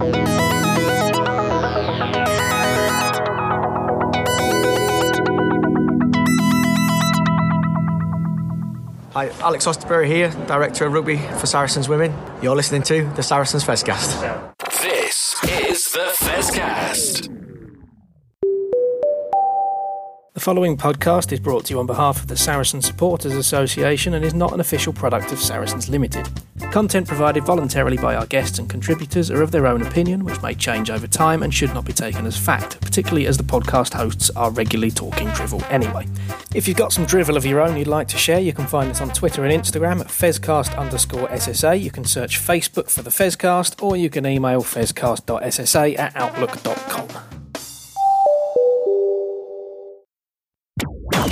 Hi, Alex Austerberry here, Director of Rugby for Saracens Women. You're listening to the Saracens Fezcast. This is the Fezcast. The following podcast is brought to you on behalf of the Saracen Supporters Association and is not an official product of Saracens Limited. Content provided voluntarily by our guests and contributors are of their own opinion, which may change over time and should not be taken as fact, particularly as the podcast hosts are regularly talking drivel anyway. If you've got some drivel of your own you'd like to share, you can find us on Twitter and Instagram at Fezcast underscore SSA. You can search Facebook for the Fezcast, or you can email fezcast.ssa at outlook.com.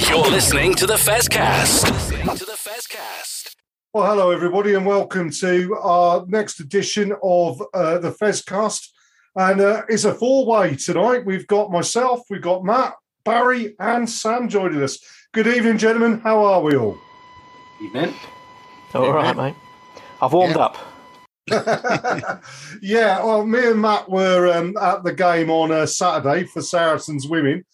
You're listening to the Fezcast. Listening to the Fezcast. Well, hello, everybody, and welcome to our next edition of uh, the Fezcast. And uh, it's a four way tonight. We've got myself, we've got Matt, Barry, and Sam joining us. Good evening, gentlemen. How are we all? Evening. All right, mate. I've warmed up. yeah, well, me and Matt were um, at the game on uh, Saturday for Saracens women.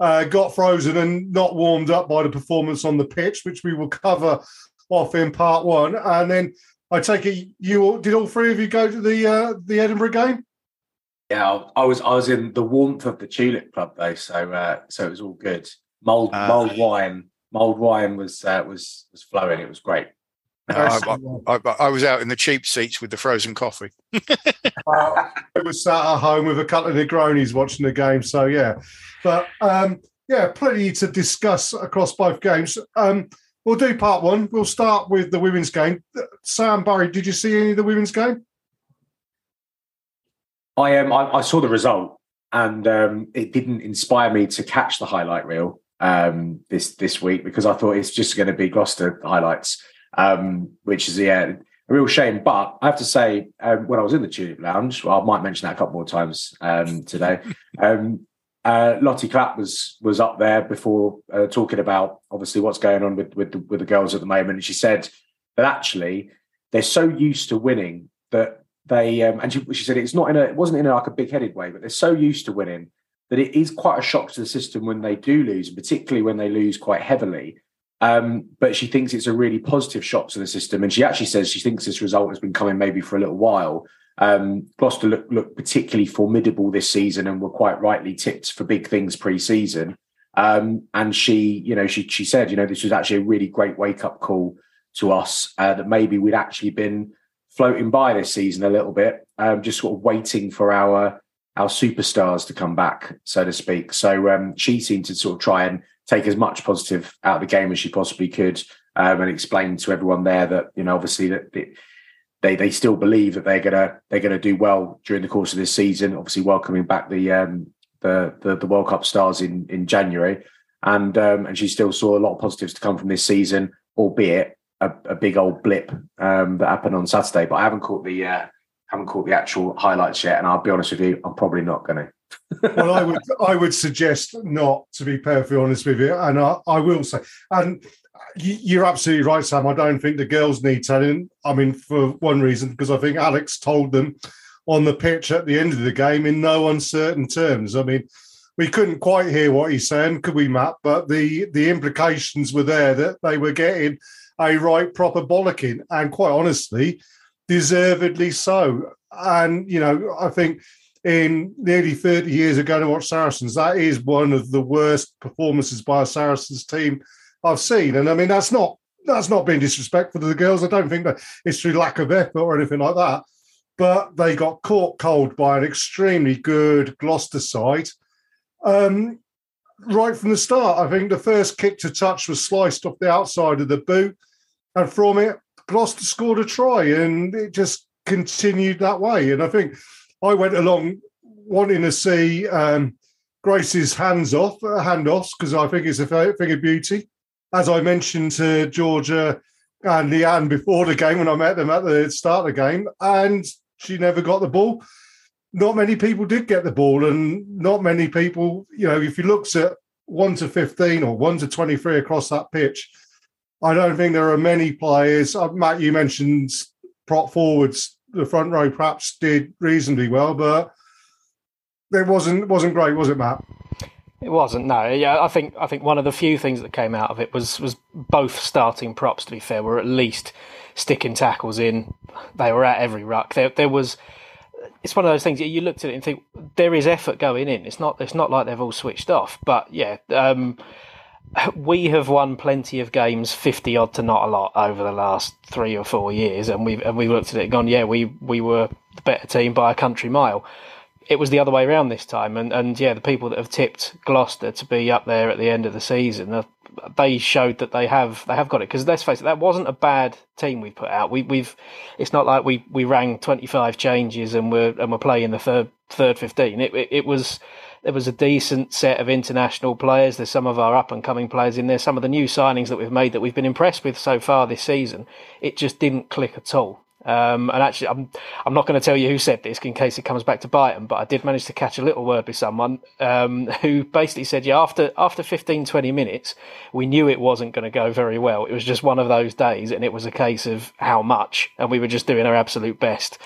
Uh, got frozen and not warmed up by the performance on the pitch, which we will cover off in part one. And then I take it you all, did all three of you go to the uh, the Edinburgh game? Yeah, I was I was in the warmth of the Tulip Club though, so uh, so it was all good. Mold Ah. mold wine, mold wine was uh, was was flowing. It was great. No, I, I, I, I was out in the cheap seats with the frozen coffee. Well, I was sat at home with a couple of Negronis watching the game. So yeah, but um, yeah, plenty to discuss across both games. Um, we'll do part one. We'll start with the women's game. Sam Barry, did you see any of the women's game? I um I, I saw the result and um, it didn't inspire me to catch the highlight reel um, this this week because I thought it's just going to be Gloucester highlights, um, which is yeah a real shame. But I have to say, um, when I was in the Tulip Lounge, well, I might mention that a couple more times um, today. um, uh, Lottie Clapp was was up there before uh, talking about obviously what's going on with with the, with the girls at the moment, and she said that actually they're so used to winning that they um, and she, she said it's not in a it wasn't in a, like a big headed way, but they're so used to winning that it is quite a shock to the system when they do lose, particularly when they lose quite heavily. Um, but she thinks it's a really positive shock to the system, and she actually says she thinks this result has been coming maybe for a little while. Um, Gloucester looked look particularly formidable this season, and were quite rightly tipped for big things pre-season. Um, and she, you know, she she said, you know, this was actually a really great wake up call to us uh, that maybe we'd actually been floating by this season a little bit, um, just sort of waiting for our our superstars to come back, so to speak. So um, she seemed to sort of try and take as much positive out of the game as she possibly could, um, and explain to everyone there that you know obviously that they they still believe that they're gonna they're gonna do well during the course of this season. Obviously, welcoming back the um, the, the the World Cup stars in in January, and um, and she still saw a lot of positives to come from this season, albeit a, a big old blip um, that happened on Saturday. But I haven't caught the uh, haven't caught the actual highlights yet, and I'll be honest with you, I'm probably not going to. Well, I would I would suggest not to be perfectly honest with you, and I, I will say, and you- you're absolutely right, Sam. I don't think the girls need telling. I mean, for one reason, because I think Alex told them on the pitch at the end of the game in no uncertain terms. I mean, we couldn't quite hear what he's saying, could we, Matt? But the the implications were there that they were getting a right proper bollocking, and quite honestly, deservedly so. And you know, I think in nearly 30 years ago to watch Saracens, that is one of the worst performances by a Saracens team I've seen. And I mean, that's not that's not being disrespectful to the girls. I don't think that it's through lack of effort or anything like that. But they got caught cold by an extremely good Gloucester side. Um, right from the start, I think the first kick to touch was sliced off the outside of the boot. And from it, Gloucester scored a try and it just continued that way. And I think I went along wanting to see um, Grace's hands off, uh, handoffs, because I think it's a thing of beauty. As I mentioned to Georgia and Leanne before the game when I met them at the start of the game, and she never got the ball. Not many people did get the ball, and not many people, you know, if you looked at one to 15 or one to 23 across that pitch, I don't think there are many players. Uh, Matt, you mentioned prop forwards the front row perhaps did reasonably well, but it wasn't wasn't great, was it, Matt? It wasn't. No, yeah, I think I think one of the few things that came out of it was was both starting props. To be fair, were at least sticking tackles in. They were at every ruck. There, there was. It's one of those things. You looked at it and think there is effort going in. It's not. It's not like they've all switched off. But yeah, um, we have won plenty of games, fifty odd to not a lot, over the last three or four years, and we've and we've looked at it and gone, yeah, we we were the better team by a country mile. It was the other way around this time, and and yeah, the people that have tipped Gloucester to be up there at the end of the season, uh, they showed that they have they have got it. Because let's face it, that wasn't a bad team we put out. We we've it's not like we we rang twenty five changes and we're and we're playing the third third fifteen. It, it it was there was a decent set of international players. There's some of our up and coming players in there. Some of the new signings that we've made that we've been impressed with so far this season. It just didn't click at all. Um, and actually, I'm I'm not going to tell you who said this in case it comes back to bite them, but I did manage to catch a little word with someone um, who basically said, yeah, after after 15, 20 minutes, we knew it wasn't going to go very well. It was just one of those days, and it was a case of how much, and we were just doing our absolute best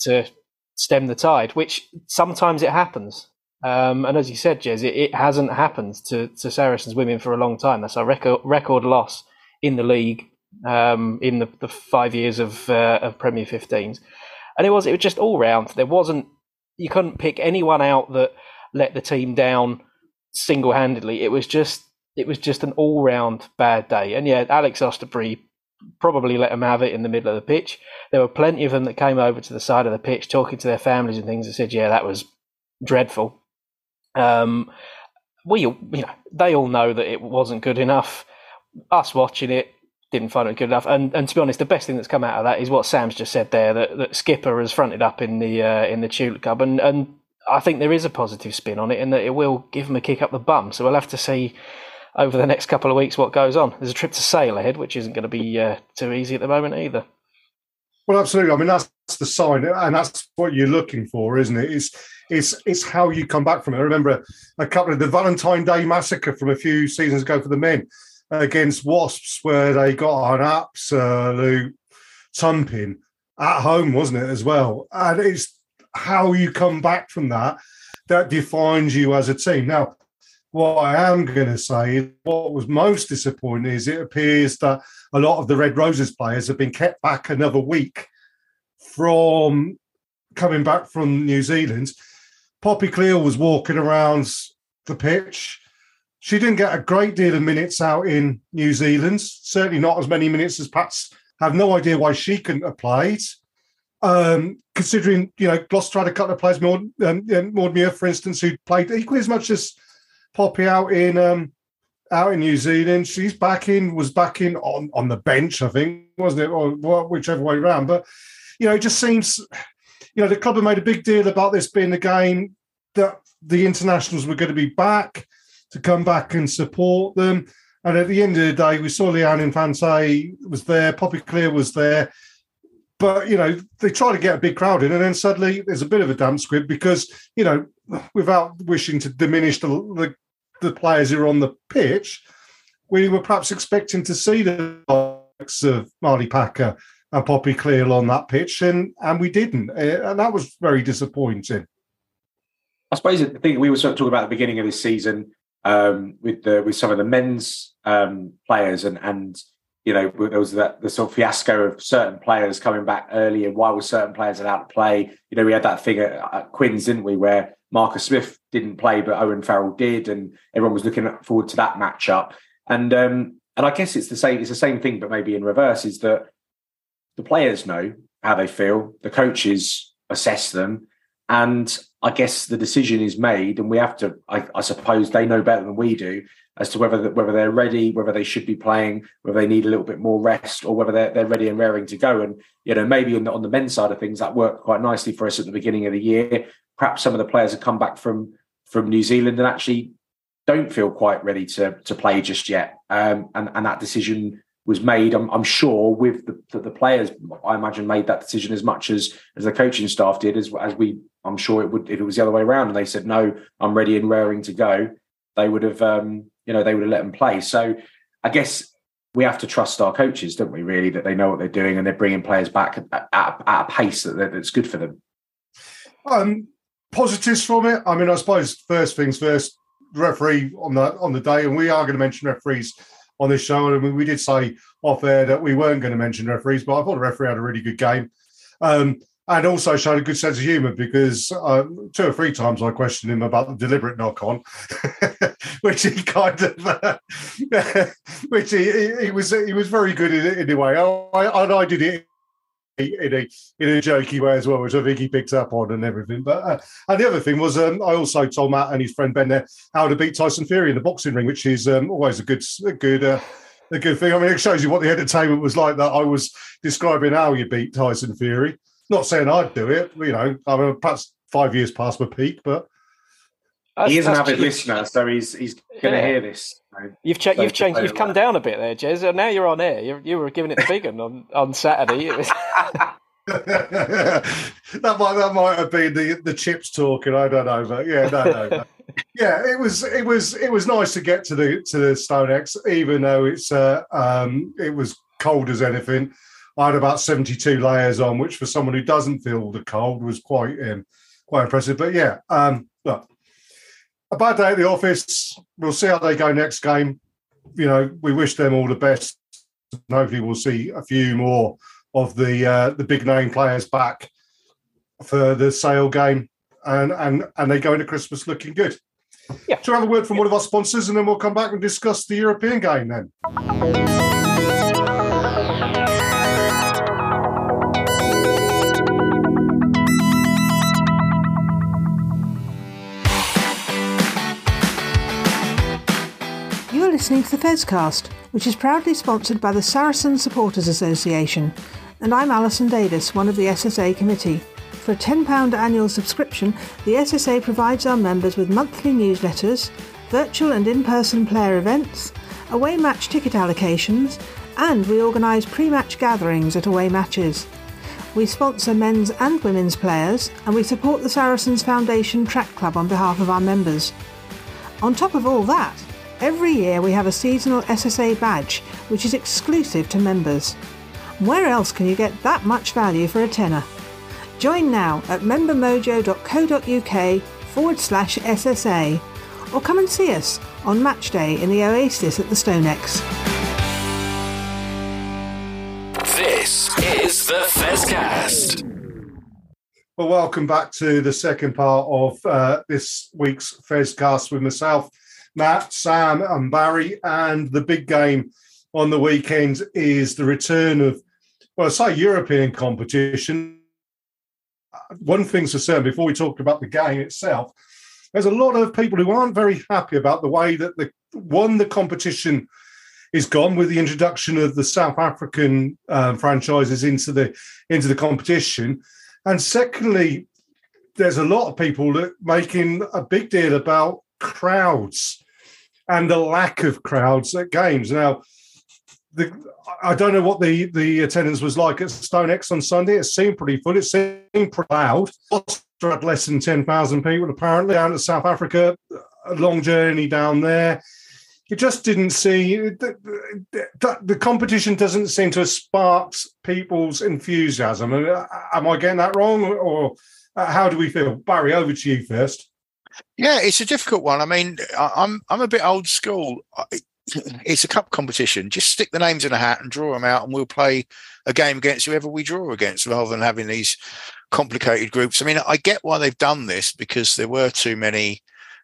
to stem the tide, which sometimes it happens. Um, and as you said, Jez, it, it, hasn't happened to, to Saracens women for a long time. That's a record record loss in the league um, in the, the, five years of uh, of Premier 15s, and it was it was just all round. There wasn't you couldn't pick anyone out that let the team down single handedly. It was just it was just an all round bad day. And yeah, Alex Austerberry probably let them have it in the middle of the pitch. There were plenty of them that came over to the side of the pitch talking to their families and things and said, "Yeah, that was dreadful." Um, we, you know, they all know that it wasn't good enough. Us watching it didn't find it good enough. And and to be honest, the best thing that's come out of that is what Sam's just said there that, that Skipper has fronted up in the uh, in the Tulip Cup, and and I think there is a positive spin on it, in that it will give him a kick up the bum. So we'll have to see over the next couple of weeks what goes on. There's a trip to Sale ahead, which isn't going to be uh, too easy at the moment either. Well, absolutely. I mean, that's the sign, and that's what you're looking for, isn't it? Is it's it's how you come back from it. I remember a couple of the Valentine Day massacre from a few seasons ago for the men against Wasps, where they got an absolute thumping at home, wasn't it, as well? And it's how you come back from that that defines you as a team. Now, what I am going to say, what was most disappointing is it appears that a lot of the Red Roses players have been kept back another week from coming back from New Zealand Poppy Cleall was walking around the pitch. She didn't get a great deal of minutes out in New Zealand, certainly not as many minutes as Pat's. Have no idea why she couldn't have played. Um, considering, you know, Gloucester had a couple of players, Maud, um, Maud Muir, for instance, who played equally as much as Poppy out in um, out in New Zealand. She's back in, was back in on, on the bench, I think, wasn't it? Or whichever way around. But, you know, it just seems you know, the club have made a big deal about this being a game that the internationals were going to be back to come back and support them. And at the end of the day, we saw Leanne Infante was there, Poppy Cleall was there. But, you know, they try to get a big crowd in, and then suddenly there's a bit of a damp squib because, you know, without wishing to diminish the, the, the players who are on the pitch, we were perhaps expecting to see the likes of Marlie Packer and Poppy Cleall on that pitch, and and we didn't, eh, and that was very disappointing. I suppose the thing we were sort of talking about at the beginning of this season um, with the with some of the men's um, players, and and you know there was that the sort of fiasco of certain players coming back early, and why were certain players allowed to play? You know, we had that thing at, at Quins, didn't we, where Marcus Smith didn't play, but Owen Farrell did, and everyone was looking forward to that matchup. And um, and I guess it's the same. It's the same thing, but maybe in reverse. Is that the players know how they feel, the coaches assess them, and I guess the decision is made, and we have to. I, I suppose they know better than we do as to whether whether they're ready, whether they should be playing, whether they need a little bit more rest, or whether they're, they're ready and raring to go. And you know, maybe on the, on the men's side of things, that worked quite nicely for us at the beginning of the year. Perhaps some of the players have come back from from New Zealand and actually don't feel quite ready to to play just yet, um, and and that decision was made. I'm, I'm sure with the, the players, I imagine made that decision as much as as the coaching staff did. As as we, I'm sure it would if it was the other way around, and they said no, I'm ready and raring to go. They would have, um, you know, they would have let them play. So I guess we have to trust our coaches, don't we? Really, that they know what they're doing and they're bringing players back at, at, at a pace that, that's good for them. Um, positives from it. I mean, I suppose first things first. Referee on the on the day, and we are going to mention referees on this show. I mean, we did say off air that we weren't going to mention referees, but I thought the referee had a really good game. Um, and also showed a good sense of humour because uh, two or three times I questioned him about the deliberate knock on, which he kind of, uh, which he, he, was he was very good in, in a way. I, and I did it in a in a jokey way as well, which I think he picked up on and everything. But uh, and the other thing was, um, I also told Matt and his friend Ben there how to beat Tyson Fury in the boxing ring, which is um, always a good a good. Uh, a good thing. I mean, it shows you what the entertainment was like. That I was describing how you beat Tyson Fury. Not saying I'd do it, you know. I mean, perhaps five years past my peak, but he is an avid listener, so he's he's going to yeah. hear this. You've cha- you've changed. You've come down a bit there, Jez. Now you're on air. You, you were giving it the big one on on Saturday. that might that might have been the the chips talking. I don't know, but yeah, no, no, no. yeah. It was it was it was nice to get to the to the StoneX, even though it's uh, um it was cold as anything. I had about 72 layers on, which for someone who doesn't feel the cold was quite um, quite impressive. But yeah, um, look, a bad day at the office. We'll see how they go next game. You know, we wish them all the best. And Hopefully, we'll see a few more of the uh, the big name players back for the sale game, and and and they go into Christmas looking good. Yeah. We have a word from one of our sponsors, and then we'll come back and discuss the European game then. Listening to the Fezcast, which is proudly sponsored by the Saracen Supporters Association, and I'm Alison Davis, one of the SSA committee. For a £10 annual subscription, the SSA provides our members with monthly newsletters, virtual and in person player events, away match ticket allocations, and we organise pre match gatherings at away matches. We sponsor men's and women's players, and we support the Saracens Foundation Track Club on behalf of our members. On top of all that, Every year we have a seasonal SSA badge which is exclusive to members. Where else can you get that much value for a tenner? Join now at membermojo.co.uk forward slash SSA or come and see us on match day in the Oasis at the StoneX. This is the Fezcast. Well, welcome back to the second part of uh, this week's Fezcast with myself, Matt, Sam, and Barry. And the big game on the weekend is the return of, well, I say European competition. One thing's for certain before we talk about the game itself, there's a lot of people who aren't very happy about the way that the one the competition is gone with the introduction of the South African um, franchises into the into the competition, and secondly, there's a lot of people that making a big deal about crowds and the lack of crowds at games. Now, the, I don't know what the, the attendance was like at StoneX on Sunday. It seemed pretty full. It seemed pretty loud. had less than 10,000 people apparently down to South Africa. A long journey down there. You just didn't see the, the, the, competition doesn't seem to have sparked people's enthusiasm. Uh, am I getting that wrong, or uh, how do we feel? Barry, over to you first. Yeah, it's a difficult one. I mean, I'm I'm a bit old school. It's a cup competition. Just stick the names in a hat and draw them out, and we'll play a game against whoever we draw against, rather than having these complicated groups. I mean, I get why they've done this because there were too many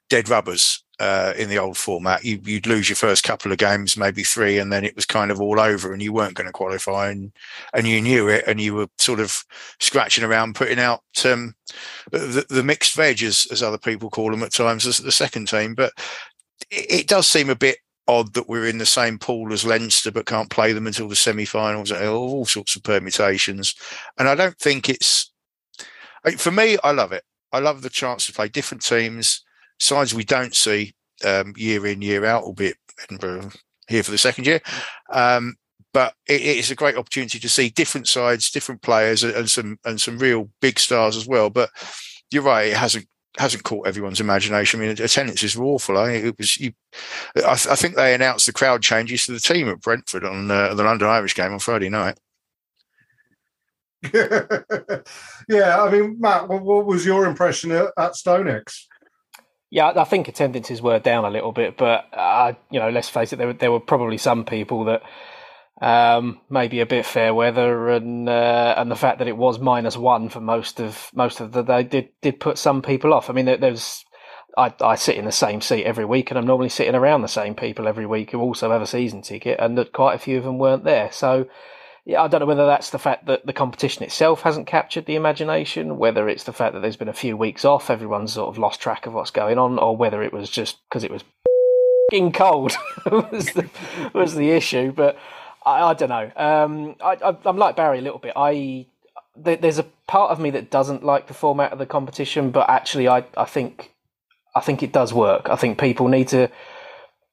dead rubbers uh, in the old format. You, would lose your first couple of games, maybe three, and then it was kind of all over, and you weren't going to qualify, and and you knew it, and you were sort of scratching around, putting out um, the, the, mixed veg, as, as other people call them at times, as the second team. But it, it does seem a bit odd that we're in the same pool as Leinster, but can't play them until the semi-finals. All sorts of permutations, and I don't think it's for me. I love it. I love the chance to play different teams sides we don't see um, year in year out, albeit Edinburgh here for the second year. Um, but it, it's a great opportunity to see different sides, different players, and some and some real big stars as well. But you're right; it hasn't hasn't caught everyone's imagination. I mean, attendances were awful. I it was. You, I, I, think they announced the crowd changes to the team at Brentford on uh, the London Irish game on Friday night. yeah, I mean, Matt, what, what was your impression at, at StoneX? Yeah, I think attendances were down a little bit, but uh, you know, let's face it, there were, there were probably some people that um, maybe a bit fair weather and uh, and the fact that it was minus one for most of most of the day did did put some people off. I mean, there, there's I, I sit in the same seat every week, and I'm normally sitting around the same people every week who also have a season ticket, and that quite a few of them weren't there. So yeah, I don't know whether that's the fact that the competition itself hasn't captured the imagination, whether it's the fact that there's been a few weeks off, everyone's sort of lost track of what's going on, or whether it was just because it was cold was the was the issue. But I, I don't know. Um, I, am like Barry a little bit. I there's a part of me that doesn't like the format of the competition, but actually, I I think I think it does work. I think people need to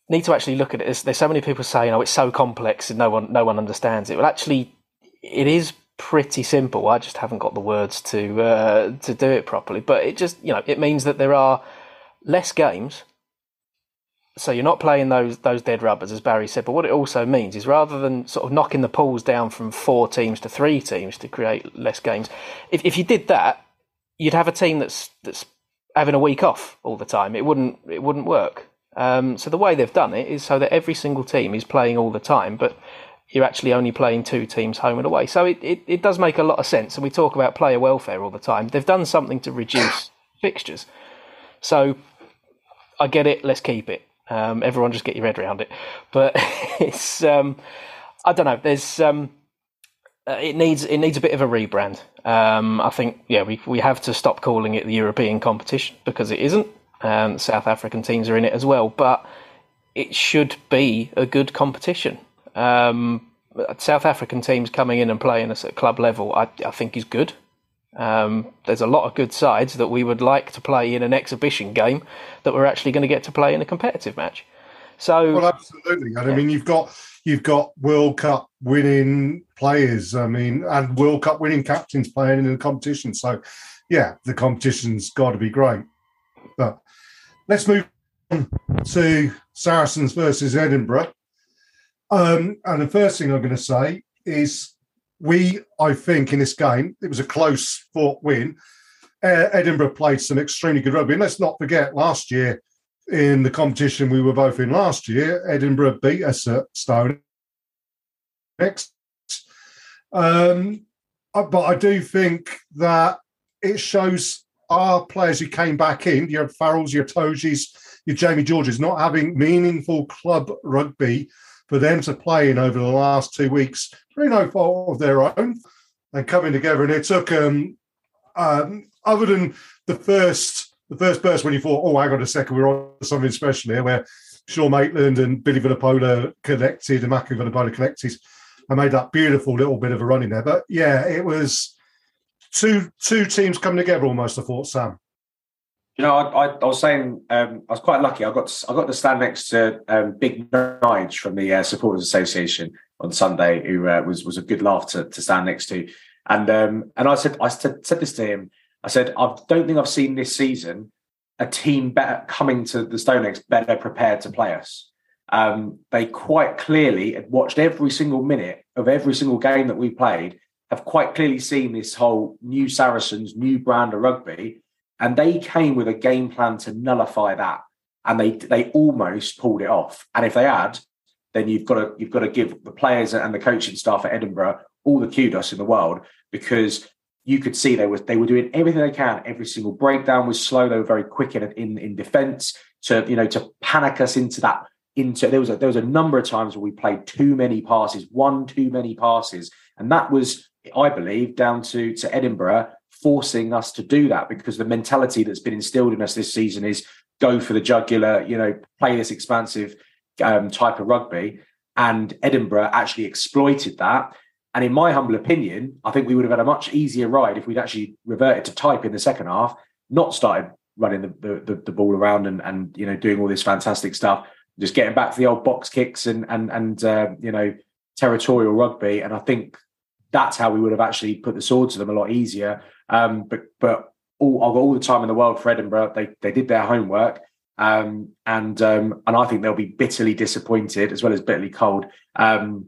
need to actually look at it. There's, so many people saying, "Oh, it's so complex and no one no one understands it." Well, actually, it is pretty simple. I just haven't got the words to uh, to do it properly. But it just you know it means that there are less games. So you're not playing those those dead rubbers, as Barry said. But what it also means is rather than sort of knocking the pools down from four teams to three teams to create less games, if if you did that, you'd have a team that's that's having a week off all the time. It wouldn't it wouldn't work. Um, so the way they've done it is so that every single team is playing all the time, but you're actually only playing two teams home and away. So it, it, it does make a lot of sense. And we talk about player welfare all the time. They've done something to reduce fixtures. So I get it. Let's keep it. Um, everyone just get your head around it. But it's um, I don't know. There's um, uh, it needs it needs a bit of a rebrand. Um, I think yeah we we have to stop calling it the European competition because it isn't. Um, South African teams are in it as well, but it should be a good competition. Um, South African teams coming in and playing us at club level, I, I think is good. Um, there's a lot of good sides that we would like to play in an exhibition game that we're actually going to get to play in a competitive match. So, well, absolutely. And yeah. I mean, you've got you've got World Cup winning players. I mean, and World Cup winning captains playing in the competition. So, yeah, the competition's got to be great. But let's move on to Saracens versus Edinburgh. Um, and the first thing I'm going to say is we, I think, in this game, it was a close fought win. Uh, Edinburgh played some extremely good rugby. And let's not forget, last year in the competition we were both in last year, Edinburgh beat us at Stone. Next. Um, uh, but I do think that it shows our players who came back in, your Farrells, your Togis, your Jamie Georges, not having meaningful club rugby for them to play in over the last two weeks through no fault of their own and coming together. And it took, um, um, other than the first the first burst when you thought, oh, hang on a second, we're on something special here, where Sean Maitland and Billy Vunipola connected and Mako Vunipola connected and made that beautiful little bit of a run in there. But yeah, it was two two teams coming together almost. I thought, Sam. You know, I, I, I was saying um, I was quite lucky. I got to, I got to stand next to um, Big Nige from the uh, Supporters Association on Sunday, who uh, was was a good laugh to, to stand next to. And um, and I said I said, said this to him. I said I don't think I've seen this season a team better coming to the StoneX better prepared to play us. Um, they quite clearly had watched every single minute of every single game that we played have quite clearly seen this whole new Saracens, new brand of rugby, and they came with a game plan to nullify that, and they they almost pulled it off. And if they had, then you've got to you've got to give the players and the coaching staff at Edinburgh all the kudos in the world because you could see they were they were doing everything they can. Every single breakdown was slow. They were very quick in in, in defence to you know to panic us into that into there was a there was a number of times where we played too many passes, one too many passes, and that was I believe, down to, to Edinburgh forcing us to do that because the mentality that's been instilled in us this season is go for the jugular, you know, play this expansive um, type of rugby. And Edinburgh actually exploited that. And in my humble opinion, I think we would have had a much easier ride if we'd actually reverted to type in the second half, not started running the, the, the ball around and, and, you know, doing all this fantastic stuff, just getting back to the old box kicks and, and, and uh, you know, territorial rugby. And I think that's how we would have actually put the sword to them a lot easier. Um, but but all I've got all the time in the world for Edinburgh. They they did their homework. Um, and um, and I think they'll be bitterly disappointed as well as bitterly cold um,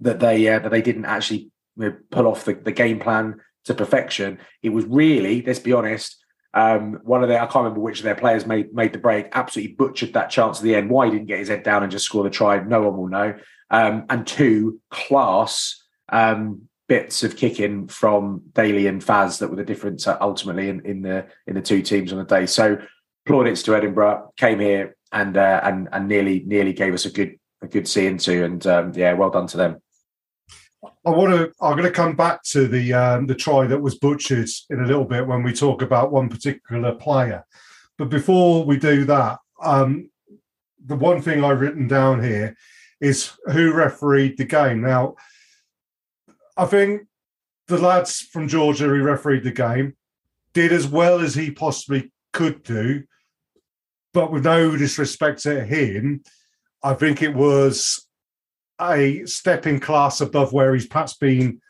that they uh, that they didn't actually you know, pull off the, the game plan to perfection. It was really, let's be honest, um, one of their I can't remember which of their players made made the break, absolutely butchered that chance at the end. Why he didn't get his head down and just score the try, no one will know. Um, and two, class um, bits of kicking from Daly and Faz that were the difference uh, ultimately in, in the in the two teams on the day. So plaudits to Edinburgh, came here and uh, and and nearly nearly gave us a good a good see into, and um, yeah, well done to them. I want to. I'm going to come back to the um, the try that was butchered in a little bit when we talk about one particular player. But before we do that, um, the one thing I've written down here is who refereed the game. Now, I think the lads from Georgia who refereed the game did as well as he possibly could do, but with no disrespect to him, I think it was a step in class above where he's perhaps been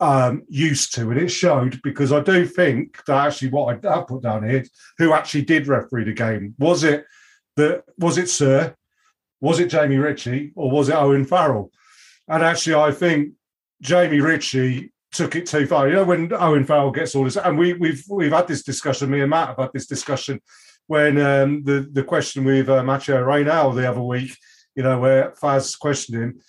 um, used to, and it showed because I do think that actually what I, I put down here, who actually did referee the game, was it the was it Sir, was it Jamie Ritchie, or was it Owen Farrell? And actually, I think Jamie Ritchie took it too far. You know, when Owen Farrell gets all this, and we, we've we've had this discussion. Me and Matt have had this discussion when um, the the question with uh, Mathieu Raynal the other week you know, where Faz questioned him.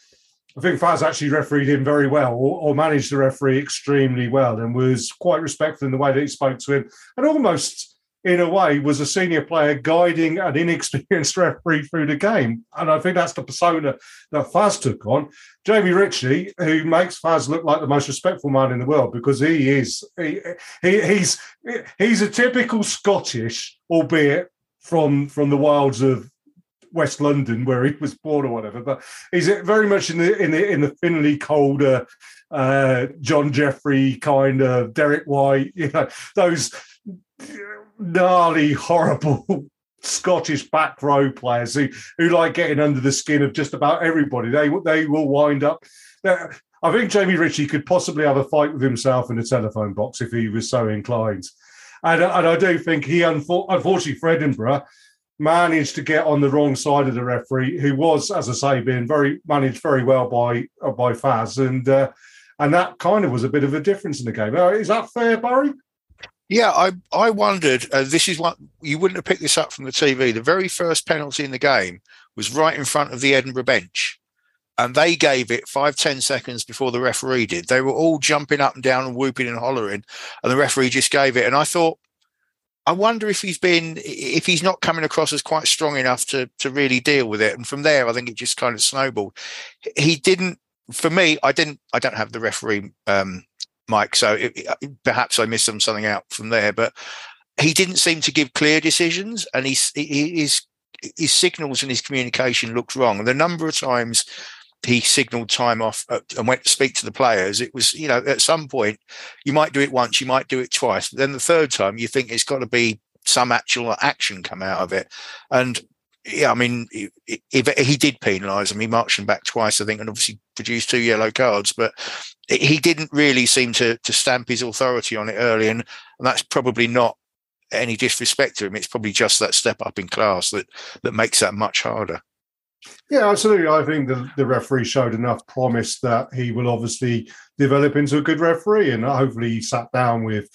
I think Faz actually refereed him very well, or, or, managed the referee extremely well, and was quite respectful in the way that he spoke to him, and almost in a way was a senior player guiding an inexperienced referee through the game. And I think that's the persona that Faz took on. Jamie Ritchie, who makes Faz look like the most respectful man in the world because he is he, he he's he's a typical Scottish, albeit from from the wilds of West London where he was born or whatever. But he's very much in the in the in the Finlay Calder uh, John Jeffrey kind of Derek White, you know, those gnarly, horrible Scottish back row players who who like getting under the skin of just about everybody. They they will wind up. I think Jamie Ritchie could possibly have a fight with himself in a telephone box if he was so inclined. And, and I do think he, unfortunately for Edinburgh, managed to get on the wrong side of the referee, who was, as I say, being very managed very well by by Faz, and uh, and that kind of was a bit of a difference in the game. Uh, is that fair, Barry? Yeah, I I wondered. Uh, this is what you wouldn't have picked this up from the TV. The very first penalty in the game was right in front of the Edinburgh bench, and they gave it five ten seconds before the referee did. They were all jumping up and down and whooping and hollering, and the referee just gave it. And I thought, I wonder if he's been if he's not coming across as quite strong enough to to really deal with it. And from there, I think it just kind of snowballed. He didn't. For me, I didn't. I don't have the referee um, mic, so it, perhaps I missed something out from there. But he didn't seem to give clear decisions, and he's, his his signals and his communication looked wrong. The number of times he signaled time off uh, and went to speak to the players. It was, you know, at some point you might do it once, you might do it twice, but then the third time you think it's got to be some actual action come out of it. And yeah, I mean, if he did penalise him, he marched him back twice, I think, and obviously produced two yellow cards. But he didn't really seem to to stamp his authority on it early, and, and that's probably not any disrespect to him. It's probably just that step up in class that that makes that much harder. Yeah, absolutely. I think the, the referee showed enough promise that he will obviously develop into a good referee. And hopefully he sat down with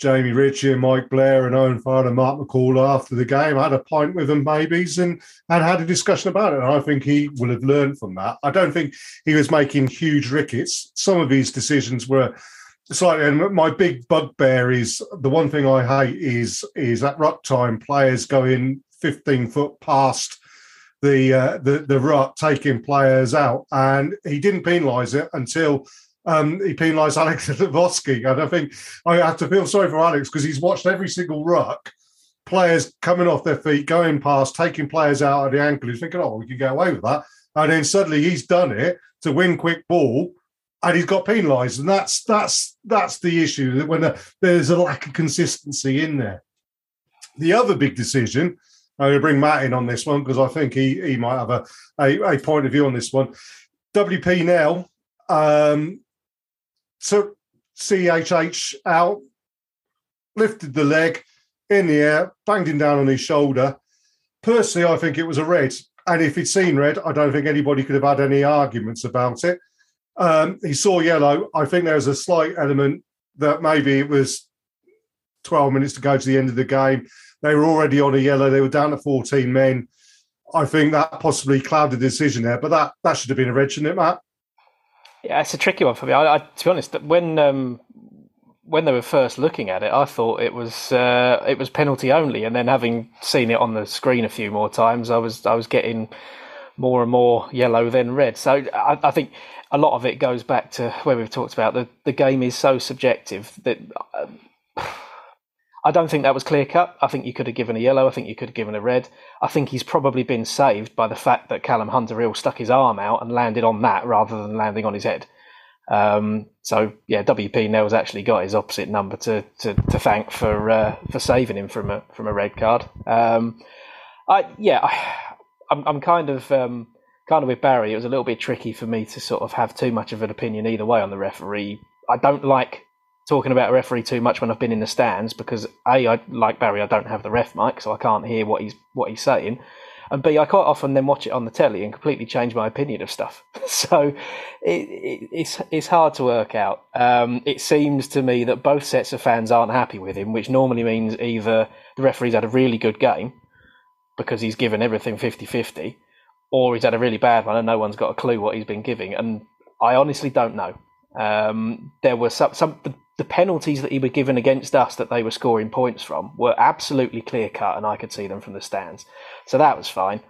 Jamie Ritchie and Mike Blair and Owen Farrell and Mark McCall after the game, I had a pint with them babies and, and had a discussion about it. And I think he will have learned from that. I don't think he was making huge rickets. Some of his decisions were slightly and my big bugbear is the one thing I hate is is at ruck time players going 15 foot past the uh, the the ruck taking players out, and he didn't penalise it until um, he penalised Alex Lozowski. And I think I have to feel sorry for Alex because he's watched every single ruck, players coming off their feet, going past, taking players out of the ankle. He's thinking, oh, we can get away with that. And then suddenly he's done it to win quick ball, and he's got penalised. And that's that's that's the issue that when there's a lack of consistency in there. The other big decision I'm going to bring Matt in on this one because I think he he might have a, a, a, point of view on this one. WP Nel um, took CHH out lifted the leg in the air, banged him down on his shoulder. Personally, I think it was a red. And if he'd seen red, I don't think anybody could have had any arguments about it. Um, he saw yellow. I think there was a slight element that maybe it was 12 minutes to go to the end of the game. They were already on a yellow. They were down to 14 men. I think that possibly clouded the decision there, but that, that should have been a red, shouldn't it, Matt? Yeah, it's a tricky one for me. I, I to be honest, when um, when they were first looking at it, I thought it was uh, it was penalty only, and then having seen it on the screen a few more times, I was I was getting more and more yellow than red. So I, I think a lot of it goes back to where we've talked about the the game is so subjective that. I don't think that was clear cut. I think you could have given a yellow. I think you could have given a red. I think he's probably been saved by the fact that Callum Hunter-Hill stuck his arm out and landed on that rather than landing on his head. Um, so yeah, WP Nel's actually got his opposite number to to, to thank for uh, for saving him from a from a red card. Um, I yeah, I, I'm I'm kind of um, kind of with Barry. It was a little bit tricky for me to sort of have too much of an opinion either way on the referee. I don't like talking about a referee too much when I've been in the stands because a I like Barry I don't have the ref mic so I can't hear what he's what he's saying. And b I quite often then watch it on the telly and completely change my opinion of stuff. So it, it, it's it's hard to work out. Um, it seems to me that both sets of fans aren't happy with him which normally means either the referee's had a really good game because he's given everything 50-50 or he's had a really bad one and no one's got a clue what he's been giving. And I honestly don't know. Um, there were some, some the, the penalties that he was given against us that they were scoring points from were absolutely clear cut, and I could see them from the stands. So that was fine.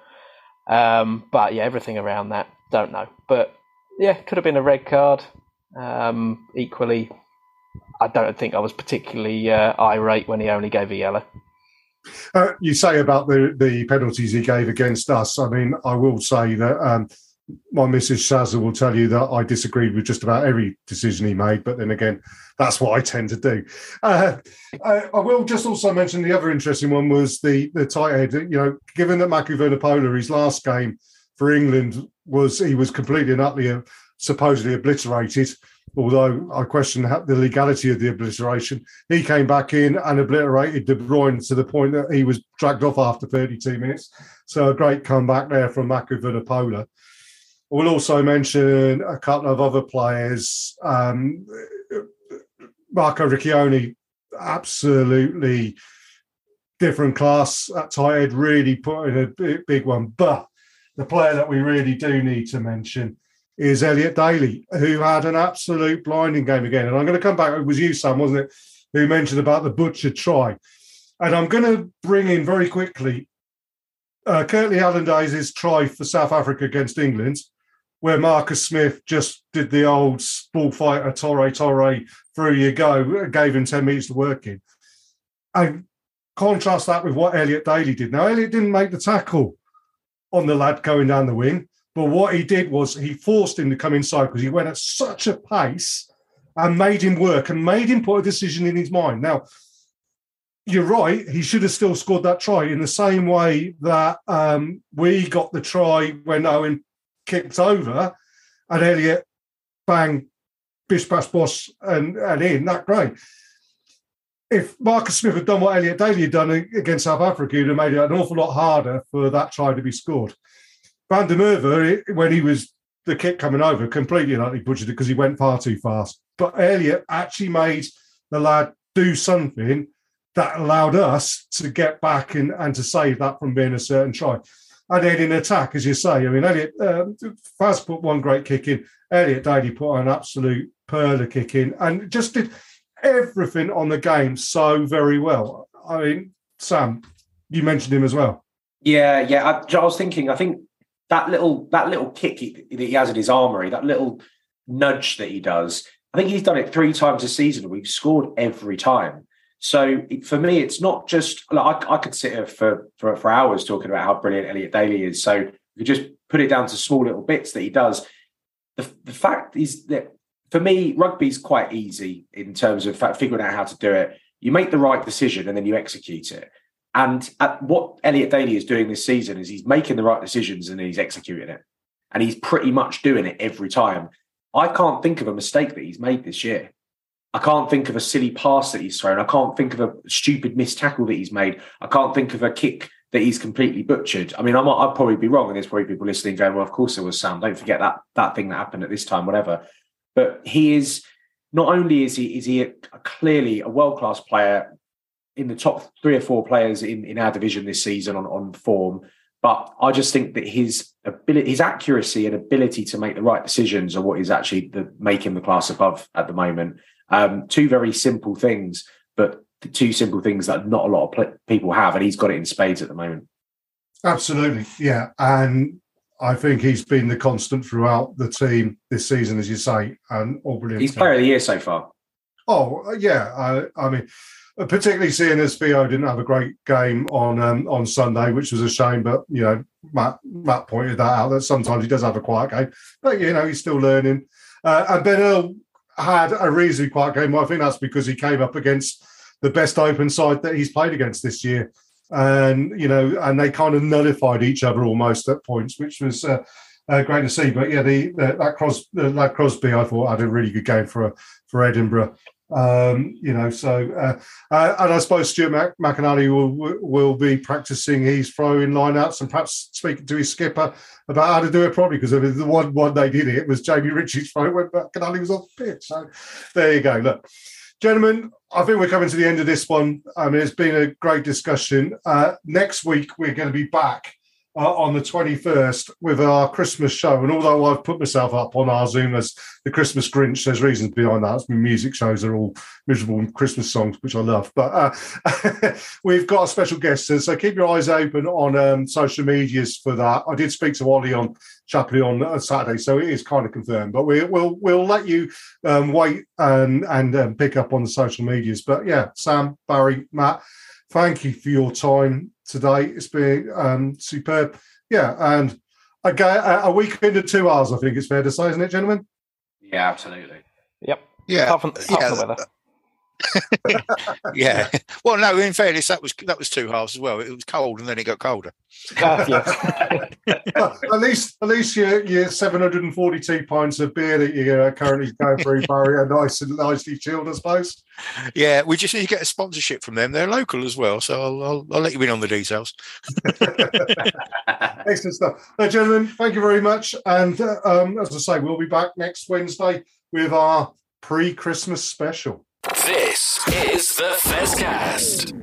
Um, but yeah, everything around that, don't know. But yeah, could have been a red card. Um, equally, I don't think I was particularly uh, irate when he only gave a yellow. Uh, you say about the, the penalties he gave against us. I mean, I will say that um, my Mrs. Shazza will tell you that I disagreed with just about every decision he made, but then again, that's what I tend to do. Uh, I, I, will just also mention the other interesting one was the the tight head. You know, given that Mako Vunipola, his last game for England was he was completely and utterly uh, supposedly obliterated. Although I question the legality of the obliteration, he came back in and obliterated De Bruyne to the point that he was dragged off after 32 minutes. So a great comeback there from Mako Vunipola. We'll also mention a couple of other players. Um, Marco Riccioni, absolutely different class at tight head, really put in a big, big one. But the player that we really do need to mention is Elliot Daly, who had an absolute blinding game again. And I'm going to come back. It was you, Sam, wasn't it, who mentioned about the butcher try. And I'm going to bring in very quickly uh, Kurt-Lee Arendse's try for South Africa against England where Marcus Smith just did the old bullfighter, Torre Torre, through you go, gave him 10 minutes to work in. And contrast that with what Elliot Daly did. Now, Elliot didn't make the tackle on the lad going down the wing, but what he did was he forced him to come inside because he went at such a pace and made him work and made him put a decision in his mind. Now, you're right. He should have still scored that try in the same way that um, we got the try when Owen kicked over, and Elliot bang, bish bash boss and, and in, that great. If Marcus Smith had done what Elliot Daly had done against South Africa, he'd have made it an awful lot harder for that try to be scored. Van der Merwe, when he was the kick coming over, completely and butchered it because he went far too fast. But Elliot actually made the lad do something that allowed us to get back and, and to save that from being a certain try and then in attack, as you say, I mean, Elliot um, Faz put one great kick in. Elliot Daly put an absolute perler kick in, and just did everything on the game so very well. I mean, Sam, you mentioned him as well. Yeah, yeah. I, I was thinking. I think that little that little kick he, that he has in his armory, that little nudge that he does. I think he's done it three times a season. We've scored every time. So for me, it's not just like I, I could sit here for, for, for hours talking about how brilliant Elliot Daly is. So you just put it down to small little bits that he does. The, the fact is that for me, rugby is quite easy in terms of figuring out how to do it. You make the right decision and then you execute it. And what Elliot Daly is doing this season is he's making the right decisions and he's executing it. And he's pretty much doing it every time. I can't think of a mistake that he's made this year. I can't think of a silly pass that he's thrown. I can't think of a stupid missed tackle that he's made. I can't think of a kick that he's completely butchered. I mean, I might, I'd probably be wrong, and there's probably people listening going, "Well, of course there was Sam. Don't forget that that thing that happened at this time, whatever." But he is not only is he is he a, a clearly a world class player in the top three or four players in, in our division this season on, on form. But I just think that his ability, his accuracy and ability to make the right decisions are what is actually the, making the class above at the moment. Um, two very simple things, but two simple things that not a lot of people have, and he's got it in spades at the moment. Absolutely, yeah, and I think he's been the constant throughout the team this season, as you say, and all brilliant. He's player of the year so far. Oh yeah, I, I mean, particularly seeing as Theo didn't have a great game on um, on Sunday, which was a shame. But you know, Matt Matt pointed that out that sometimes he does have a quiet game, but you know he's still learning. Uh, and Ben Earl had a reasonably quiet game. I think that's because he came up against the best open side that he's played against this year, and you know, and they kind of nullified each other almost at points, which was. Uh, uh, great to see, but yeah, the, the that Crosbie, that Crosbie, I thought had a really good game for for Edinburgh. Um, you know, so uh, uh, and I suppose Stuart Mac- McInally will will be practicing his throwing lineouts and perhaps speaking to his skipper about how to do it properly because the one one they did it was Jamie Ritchie's throw when McInally was off the pitch. So there you go. Look, gentlemen, I think we're coming to the end of this one. I mean, it's been a great discussion. Uh, next week we're going to be back uh, on the 21st with our Christmas show. And although I've put myself up on our Zoom as the Christmas Grinch, there's reasons behind that. My music shows are all miserable Christmas songs, which I love. But uh, we've got a special guest, so keep your eyes open on um, social medias for that. I did speak to Ollie on Chapley on uh, Saturday, so it is kind of confirmed. But we, will we'll let you um, wait and and um, pick up on the social medias. But yeah, Sam, Barry, Matt, thank you for your time today. It's been um, superb. Yeah, and again, a week into two hours, I think it's fair to say, isn't it, gentlemen? Yeah, absolutely. Yep. Yeah. Apart from, apart yeah. From the weather. yeah. Well, no. In fairness, that was that was two halves as well. It was cold and then it got colder. Uh, yes. well, at least, at least your your seven hundred and forty-two pints of beer that you're currently going through, Barry, are nice and nicely chilled, I suppose. Yeah, we just need to get a sponsorship from them. They're local as well, so I'll I'll, I'll let you in on the details. Excellent stuff, uh, gentlemen. Thank you very much. And uh, um, as I say, we'll be back next Wednesday with our pre-Christmas special. This is the Fezcast.